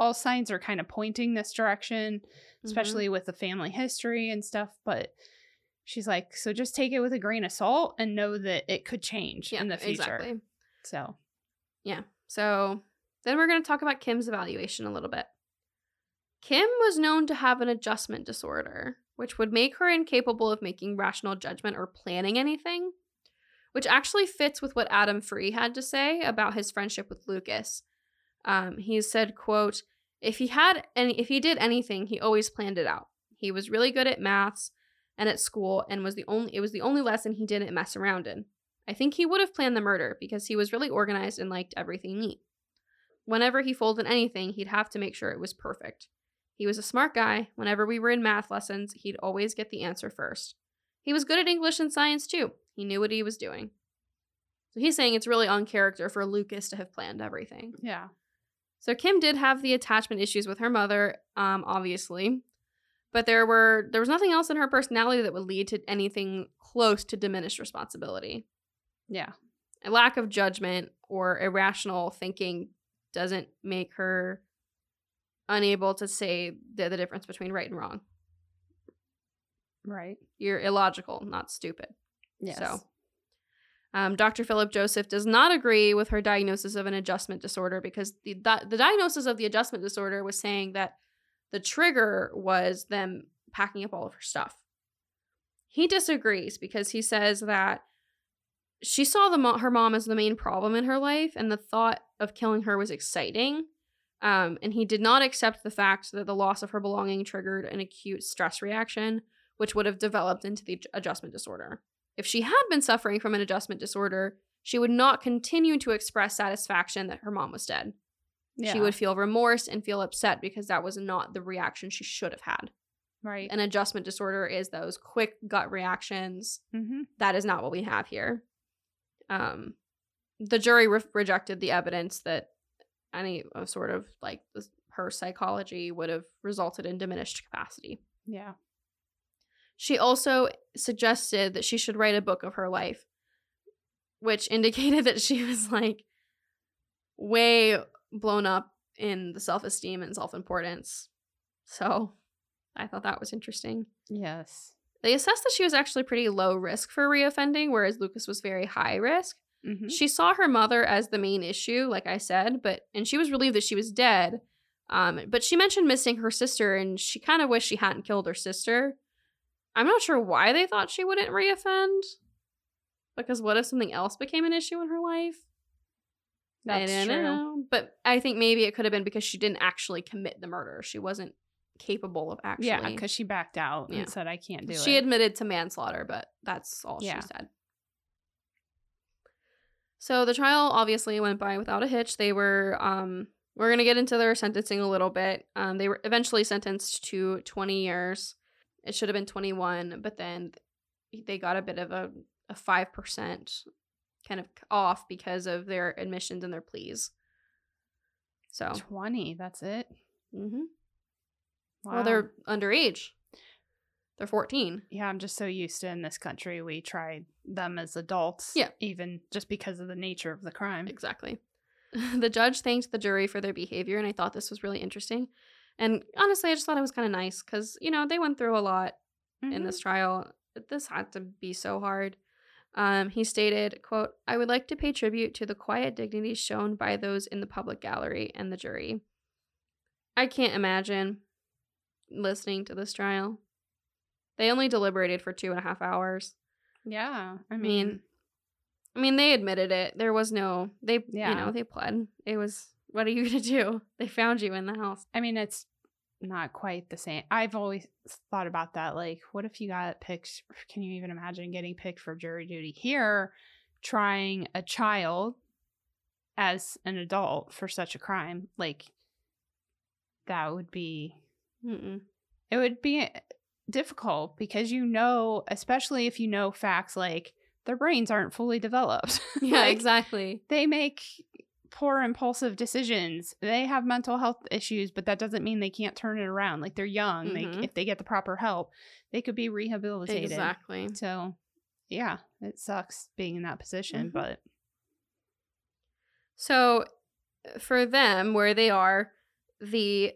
all signs are kind of pointing this direction Mm-hmm. especially with the family history and stuff but she's like so just take it with a grain of salt and know that it could change yeah, in the future exactly. so So then we're going to talk about Kim's evaluation a little bit. Kim was known to have an adjustment disorder, which would make her incapable of making rational judgment or planning anything, which actually fits with what Adam Free had to say about his friendship with Lucas. Um, he said, quote, if he had any if he did anything, he always planned it out. He was really good at maths and at school and was the only it was the only lesson he didn't mess around in. I think he would have planned the murder because he was really organized and liked everything neat. Whenever he folded anything, he'd have to make sure it was perfect. He was a smart guy. Whenever we were in math lessons, he'd always get the answer first. He was good at English and science too. He knew what he was doing. So he's saying it's really on character for Lucas to have planned everything. yeah So Kim did have the attachment issues with her mother, um, obviously, but there were there was nothing else in her personality that would lead to anything close to diminished responsibility. Yeah A lack of judgment or irrational thinking doesn't make her unable to say the, the difference between right and wrong. right You're illogical, not stupid. yes So, um, Dr. Philip Joseph does not agree with her diagnosis of an adjustment disorder because the, the the diagnosis of the adjustment disorder was saying that the trigger was them packing up all of her stuff. He disagrees because he says that she saw the mo- her mom as the main problem in her life, and the thought of killing her was exciting. Um, and he did not accept the fact that the loss of her belonging triggered an acute stress reaction, which would have developed into the adjustment disorder. If she had been suffering from an adjustment disorder, she would not continue to express satisfaction that her mom was dead. yeah She would feel remorse and feel upset because that was not the reaction she should have had. right An adjustment disorder is those quick gut reactions. mm-hmm. That is not what we have here. Um, the jury re- rejected the evidence that any of sort of like this, her psychology would have resulted in diminished capacity. yeah She also suggested that she should write a book of her life, which indicated that she was like way blown up in the self esteem and self importance. So I thought that was interesting. Yes. They assessed that she was actually pretty low risk for reoffending, whereas Lucas was very high risk. Mm-hmm. She saw her mother as the main issue, like I said, but and she was relieved that she was dead. Um, but she mentioned missing her sister, and she kind of wished she hadn't killed her sister. I'm not sure why they thought she wouldn't reoffend. Because what if something else became an issue in her life? That's I don't true. know. But I think maybe it could have been because she didn't actually commit the murder. She wasn't capable of actually. Yeah, because she backed out Yeah. and said, "I can't do she it." She admitted to manslaughter, but that's all Yeah. she said. So the trial obviously went by without a hitch. They were um we're going to get into their sentencing a little bit. Um they were eventually sentenced to 20 years. It should have been 21, but then they got a bit of a a 5% kind of off because of their admissions and their pleas. So, Twenty. That's it. mhm. Wow. well they're underage. They're 14. Yeah, I'm just so used to in this country we try them as adults. Yeah. Even just because of the nature of the crime. Exactly. the judge thanked the jury for their behavior, and I thought this was really interesting. And honestly, I just thought it was kind of nice because, you know, they went through a lot in Mhm. this trial. This had to be so hard. Um, he stated, quote, I would like to pay tribute to the quiet dignity shown by those in the public gallery and the jury. I can't imagine listening to this trial. They only deliberated for two and a half hours. Yeah. I mean, I mean, they admitted it. There was no, they, yeah. you know, they pled. It was, what are you gonna do? They found you in the house. I mean, it's not quite the same. I've always thought about that. Like, what if you got picked? Can you even imagine getting picked for jury duty here, trying a child as an adult for such a crime? Like, that would be, Mm-mm. it would be difficult because you know, especially if you know facts like their brains aren't fully developed. Yeah, Like, exactly. they make poor impulsive decisions they have mental health issues but that doesn't mean they can't turn it around like they're young Mhm. like if they get the proper help they could be rehabilitated Exactly. so yeah it sucks being in that position Mhm. but So, for them, where they are, the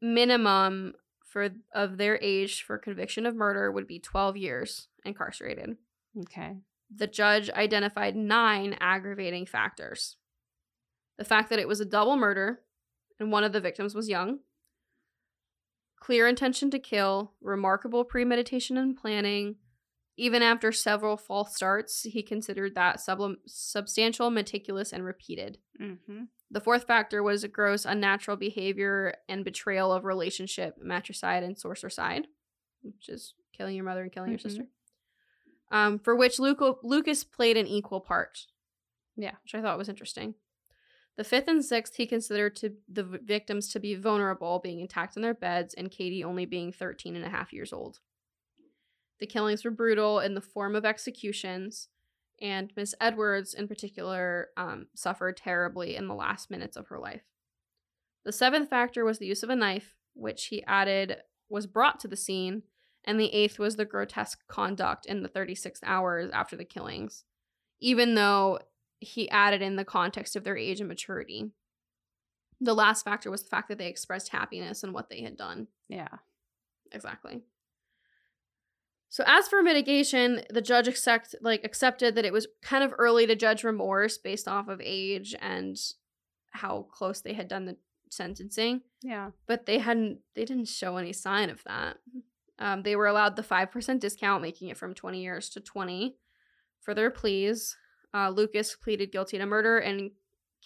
minimum for of their age for conviction of murder would be 12 years incarcerated. okay The judge identified nine aggravating factors. The fact that it was a double murder and one of the victims was young, clear intention to kill, remarkable premeditation and planning. Even after several false starts, he considered that sublim- substantial, meticulous, and repeated. mm-hmm. The fourth factor was a gross unnatural behavior and betrayal of relationship, matricide, and sororicide, which is killing your mother and killing Mhm. your sister. Um, for which Luco- Lucas played an equal part. Yeah. which I thought was interesting. The fifth and sixth he considered to the victims to be vulnerable, being intact in their beds, and Katie only being 13 and a half years old. The killings were brutal in the form of executions, and Miss Edwards, in particular, um, suffered terribly in the last minutes of her life. The seventh factor was the use of a knife, which he added was brought to the scene, and the eighth was the grotesque conduct in the 36 hours after the killings, even though he added in the context of their age and maturity. The last factor was the fact that they expressed happiness in what they had done. yeah Exactly. So as for mitigation, the judge accept like accepted that it was kind of early to judge remorse based off of age and how close they had done the sentencing, yeah but they hadn't they didn't show any sign of that. Um, they were allowed the five percent discount, making it from twenty years to twenty for their pleas. Uh, Lucas pleaded guilty to murder, and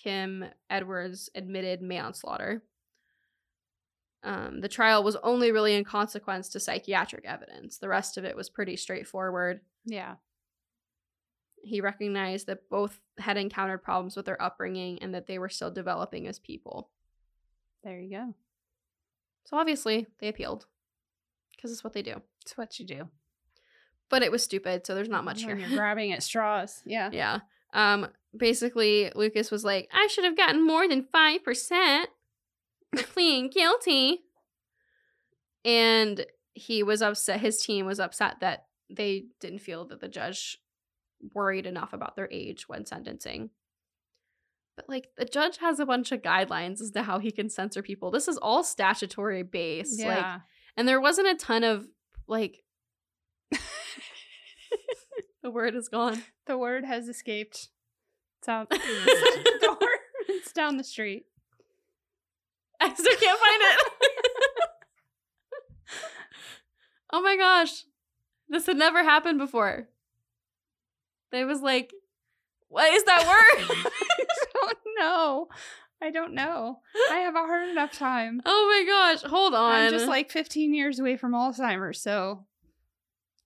Kim Edwards admitted manslaughter. Um, the trial was only really in consequence to psychiatric evidence. The rest of it was pretty straightforward. Yeah. He recognized that both had encountered problems with their upbringing and that they were still developing as people. There you go. So obviously, they appealed because it's what they do. It's what you do. But it was stupid, so there's not much when here. You're grabbing at straws. Yeah. Yeah. Um, basically, Lucas was like, I should have gotten more than 5%. Pleading guilty. And he was upset. His team was upset that they didn't feel that the judge worried enough about their age when sentencing. But like the judge has a bunch of guidelines as to how he can censor people. This is all statutory based. Yeah. Like and there wasn't a ton of like the word is gone. The word has escaped. It's out the door. It's down the street. I still can't find it. oh my gosh. This had never happened before. They was like, what is that word? I don't know. I don't know. I have a hard enough time. oh my gosh. Hold on. I'm just like 15 years away from Alzheimer's, so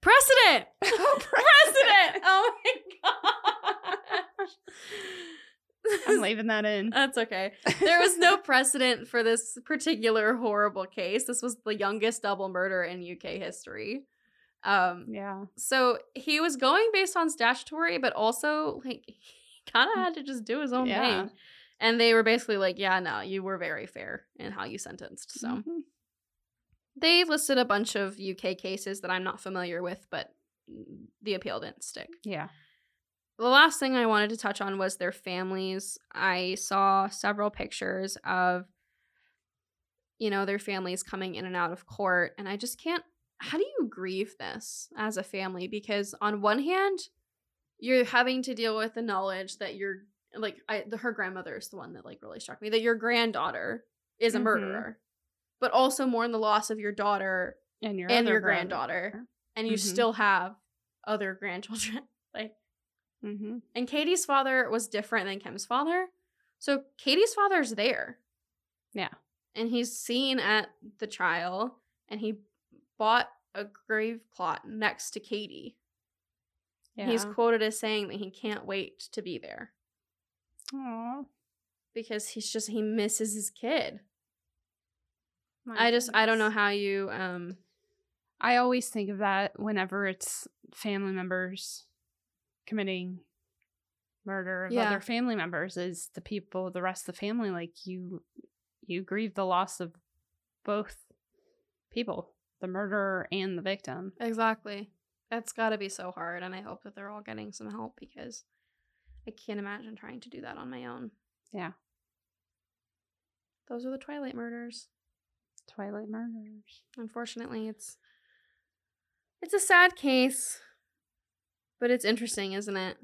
precedent. Oh, precedent. Oh my gosh. I'm leaving that in. That's okay. There was no precedent for this particular horrible case. This was the youngest double murder in UK history. Um, Yeah. so he was going based on statutory, but also like he kind of had to just do his own Yeah. thing. And they were basically like, "Yeah, no, you were very fair in how you sentenced." So Mhm. they listed a bunch of UK cases that I'm not familiar with, but the appeal didn't stick. Yeah. The last thing I wanted to touch on was their families. I saw several pictures of, you know, their families coming in and out of court. And I just can't. How do you grieve this as a family? Because on one hand, you're having to deal with the knowledge that you're like, I, the, her grandmother is the one that like really struck me that your granddaughter is a Mhm. murderer, but also mourn the loss of your daughter And your and other your brother. granddaughter, and you Mhm. still have other grandchildren. like, Mhm. and Katie's father was different than Kim's father. So Katie's father's there. Yeah. And he's seen at the trial and he bought a grave plot next to Katie. Yeah. He's quoted as saying that he can't wait to be there Aw. because he's just he misses his kid. My I just I don't know how you um I always think of that whenever it's family members committing murder of Yeah. other family members is the people the rest of the family like you you grieve the loss of both people the murderer and the victim exactly. That's got to be so hard and I hope that they're all getting some help because I can't imagine trying to do that on my own. yeah Those are the Twilight murders. twilight murders Unfortunately, it's it's a sad case, but it's interesting, isn't it?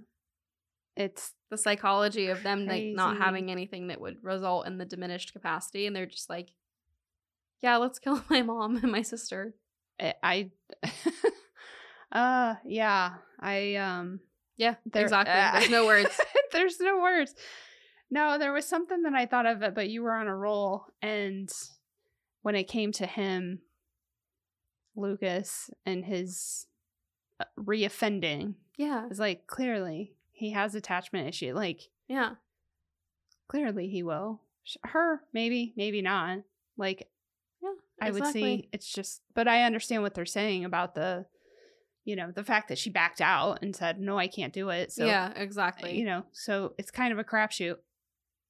it's The psychology of them like not having anything that would result in the diminished capacity, and they're just like, "Yeah, let's kill my mom and my sister." i, I uh yeah i um Yeah, There- exactly. uh, There's no words. There's no words. No, there was something that I thought of, it, but you were on a roll. And when it came to him, Lucas and his uh, Uh, reoffending, Yeah, it's like clearly he has attachment issue. Like yeah, clearly he will. Her, maybe, maybe not. Like yeah. I would exactly. see. It's just, but I understand what they're saying about the, you know, the fact that she backed out and said, "No, I can't do it." So yeah, exactly. you know, so it's kind of a crapshoot.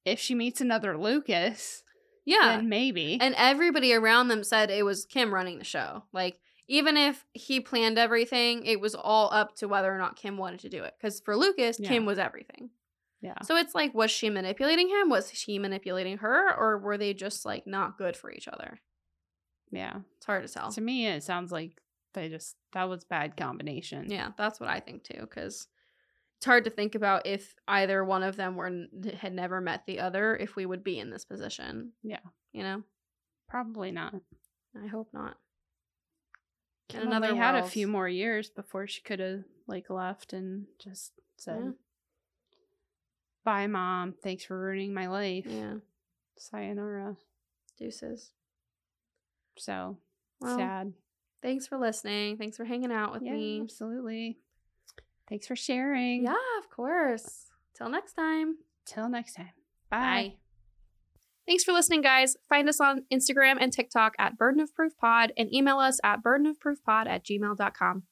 If she meets another Lucas, yeah, then maybe. and everybody around them said it was Kim running the show. Like, even if he planned everything, it was all up to whether or not Kim wanted to do it. Because for Lucas, Yeah. Kim was everything. yeah. So it's like, was she manipulating him? Was he manipulating her? Or were they just like not good for each other? Yeah. It's hard to tell. To me, it sounds like they just, that was bad combination. Yeah, that's what I think too. Because it's hard to think about if either one of them were had never met the other, if we would be in this position. Yeah. You know, Probably not. I hope not. Kim another only had a few more years before she could have like left and just said, Yeah. "Bye, mom. Thanks for ruining my life. Yeah, Sayonara." deuces. So Well, sad. Thanks for listening. Thanks for hanging out with Yeah, me. absolutely. Thanks for sharing. Yeah, of course. Till next time. Till next time. Bye. Thanks for listening, guys. Find us on Instagram and TikTok at Burden of Proof Pod and email us at burdenofproofpod at gmail.com.